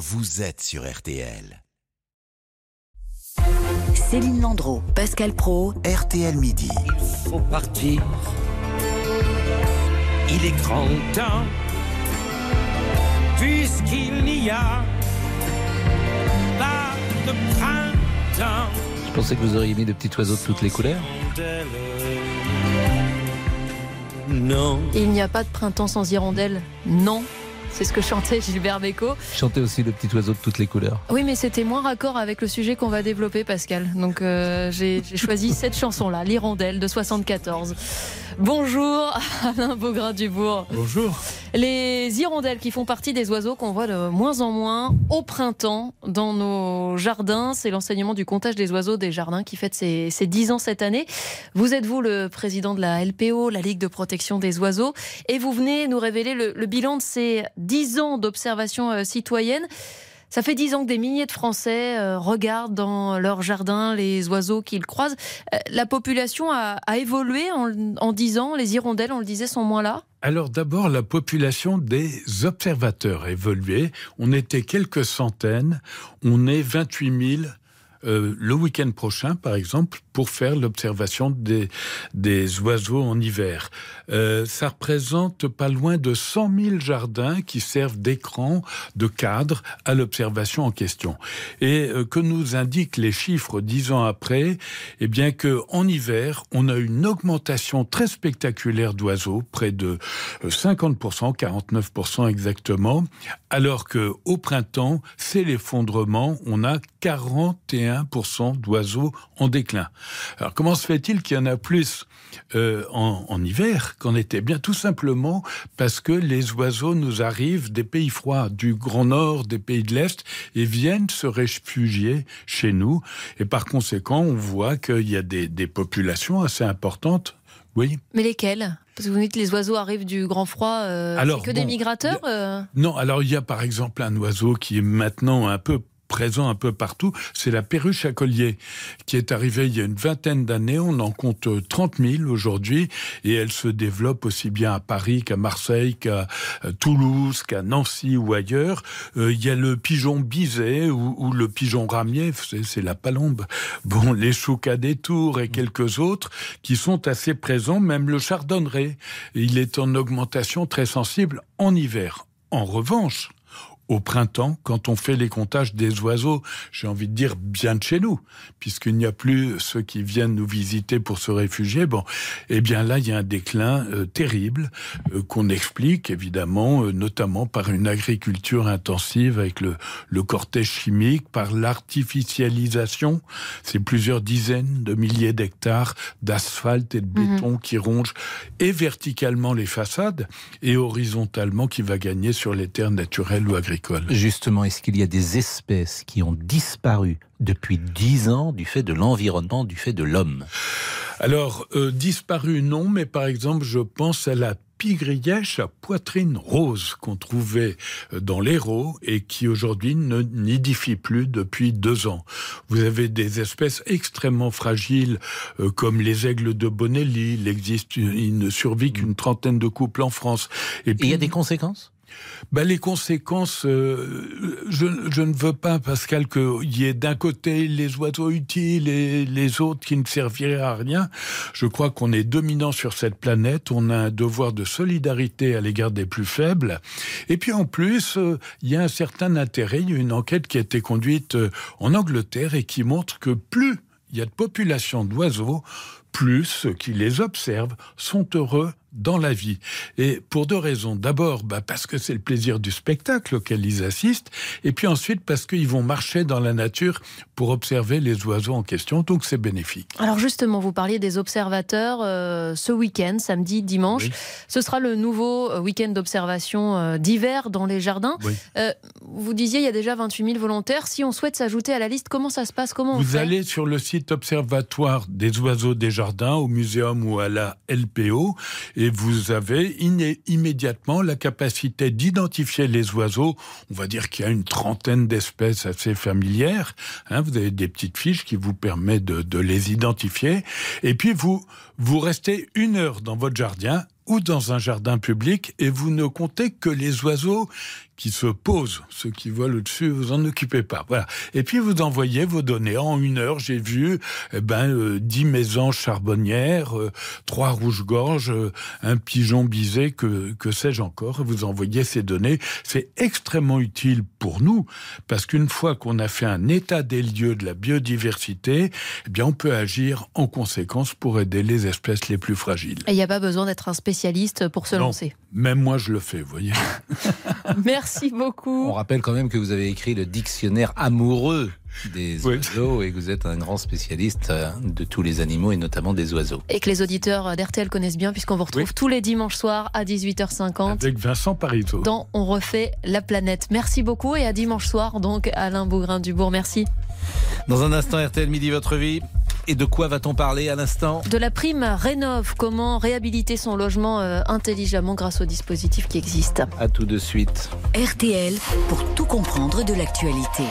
vous êtes sur RTL. Céline Landreau, Pascal Pro, RTL Midi. Il faut partir. Il est grand temps, puisqu'il n'y a pas de printemps. Je pensais que vous auriez mis de petits oiseaux de toutes les couleurs. Non. Il n'y a pas de printemps sans hirondelle. Non. C'est ce que chantait Gilbert Bécaud. Chantez aussi le petit oiseau de toutes les couleurs. Oui, mais c'était moins raccord avec le sujet qu'on va développer, Pascal. Donc euh, j'ai j'ai choisi cette chanson-là, l'hirondelle de 74. Bonjour, Alain Beaugrain-Dubourg. Bonjour. Les hirondelles qui font partie des oiseaux qu'on voit de moins en moins au printemps dans nos jardins. C'est l'enseignement du comptage des oiseaux des jardins qui fête ses, ses 10 ans cette année. Vous êtes vous le président de la LPO, la Ligue de protection des oiseaux, et vous venez nous révéler le, bilan de ces 10 ans d'observation euh, citoyenne. Ça fait dix ans que des milliers de Français euh, regardent dans leur jardin les oiseaux qu'ils croisent. Euh, la population a, a évolué en, en dix ans. Les hirondelles, on le disait, sont moins là. Alors d'abord, la population des observateurs a évolué. On était quelques centaines, on est 28 000 euh, le week-end prochain, par exemple, pour faire l'observation des, oiseaux en hiver. Euh, ça représente pas loin de 100 000 jardins qui servent d'écran, de cadre à l'observation en question. Et euh, que nous indiquent les chiffres dix ans après, eh bien que en hiver, on a une augmentation très spectaculaire d'oiseaux, près de euh, 50%, 49% exactement, alors que au printemps, c'est l'effondrement, on a 41% d'oiseaux en déclin. Alors comment se fait-il qu'il y en a plus euh, en, en hiver qu'en été? Bien tout simplement parce que les oiseaux nous arrivent des pays froids, du Grand Nord, des pays de l'Est, et viennent se réfugier chez nous. Et par conséquent, on voit qu'il y a des, des populations assez importantes. Oui. Mais lesquels Parce que vous dites que les oiseaux arrivent du grand froid. euh, Alors, c'est que des migrateurs euh? Non, alors il y a par exemple un oiseau qui est maintenant un peu présent un peu partout, c'est la perruche à collier qui est arrivée il y a une vingtaine d'années. On en compte euh, 30 000 aujourd'hui et elle se développe aussi bien à Paris qu'à Marseille, qu'à euh, Toulouse, qu'à Nancy ou ailleurs. Euh, il y a le pigeon bisé ou, ou le pigeon ramier, c'est la palombe. Bon, les choucas des tours et quelques autres qui sont assez présents, même le chardonneret. Il est en augmentation très sensible en hiver. En revanche, au printemps, quand on fait les comptages des oiseaux, j'ai envie de dire bien de chez nous, puisqu'il n'y a plus ceux qui viennent nous visiter pour se réfugier. Bon, eh bien là, il y a un déclin euh, terrible euh, qu'on explique évidemment, euh, notamment par une agriculture intensive avec le, le cortège chimique, par l'artificialisation. C'est plusieurs dizaines de milliers d'hectares d'asphalte et de Mhm. béton qui rongent et verticalement les façades et horizontalement qui va gagner sur les terres naturelles ou agricoles. Justement, est-ce qu'il y a des espèces qui ont disparu depuis dix ans du fait de l'environnement, du fait de l'homme? Alors, euh, disparu, non, mais par exemple, je pense à la pigrièche à poitrine rose qu'on trouvait euh, dans l'Hérault et qui aujourd'hui ne nidifie plus depuis deux ans. Vous avez des espèces extrêmement fragiles euh, comme les aigles de Bonelli. Il existe, il ne survit qu'une trentaine de couples en France. Et il y a des conséquences? Ben, les conséquences, euh, je, ne veux pas, Pascal, qu'il y ait d'un côté les oiseaux utiles et les autres qui ne serviraient à rien. Je crois qu'on est dominant sur cette planète. On a un devoir de solidarité à l'égard des plus faibles. Et puis en plus, euh, il y a un certain intérêt. Il y a une enquête qui a été conduite euh, en Angleterre et qui montre que plus il y a de population d'oiseaux, plus ceux qui les observent sont heureux dans la vie. Et pour deux raisons. D'abord, bah parce que c'est le plaisir du spectacle auquel ils assistent, et puis ensuite parce qu'ils vont marcher dans la nature pour observer les oiseaux en question, donc c'est bénéfique. Alors justement, vous parliez des observateurs euh, ce week-end, samedi, dimanche. Oui. Ce sera le nouveau euh, week-end d'observation euh, d'hiver dans les jardins. Oui. Euh, vous disiez, il y a déjà 28 000 volontaires. Si on souhaite s'ajouter à la liste, comment ça se passe? Comment on Vous fait? allez sur le site observatoire des oiseaux des jardins, au muséum ou à la LPO, et vous avez immédiatement la capacité d'identifier les oiseaux. On va dire qu'il y a une trentaine d'espèces assez familières. hein. vous avez des petites fiches qui vous permettent de, de les identifier. Et puis vous, vous restez une heure dans votre jardin ou dans un jardin public et vous ne comptez que les oiseaux qui se posent. Ceux qui volent au-dessus, vous en occupez pas. Voilà. Et puis vous envoyez vos données. En une heure, j'ai vu eh ben, euh, 10 maisons charbonnières, euh, trois rouges-gorges, euh, un pigeon bisé, que, que sais-je encore. Vous envoyez ces données. C'est extrêmement utile pour nous, parce qu'une fois qu'on a fait un état des lieux de la biodiversité, eh bien, on peut agir en conséquence pour aider les espèces les plus fragiles. Et il n'y a pas besoin d'être un spécialiste pour se Non. lancer. Même moi, je le fais, vous voyez. Merci beaucoup. On rappelle quand même que vous avez écrit le dictionnaire amoureux des Oui. oiseaux et que vous êtes un grand spécialiste euh, de tous les animaux et notamment des oiseaux. Et que les auditeurs d'RTL connaissent bien, puisqu'on vous retrouve Oui. tous les dimanches soirs à 18h50 Avec Vincent Parisot. dans On refait la planète. Merci beaucoup et à dimanche soir, donc Alain Bougrain-Dubourg. Merci. Dans un instant, RTL Midi, votre vie. Et de quoi va-t-on parler à l'instant? De la prime Rénov, comment réhabiliter son logement euh, intelligemment grâce au dispositif qui existe? À tout de suite. RTL pour tout comprendre de l'actualité.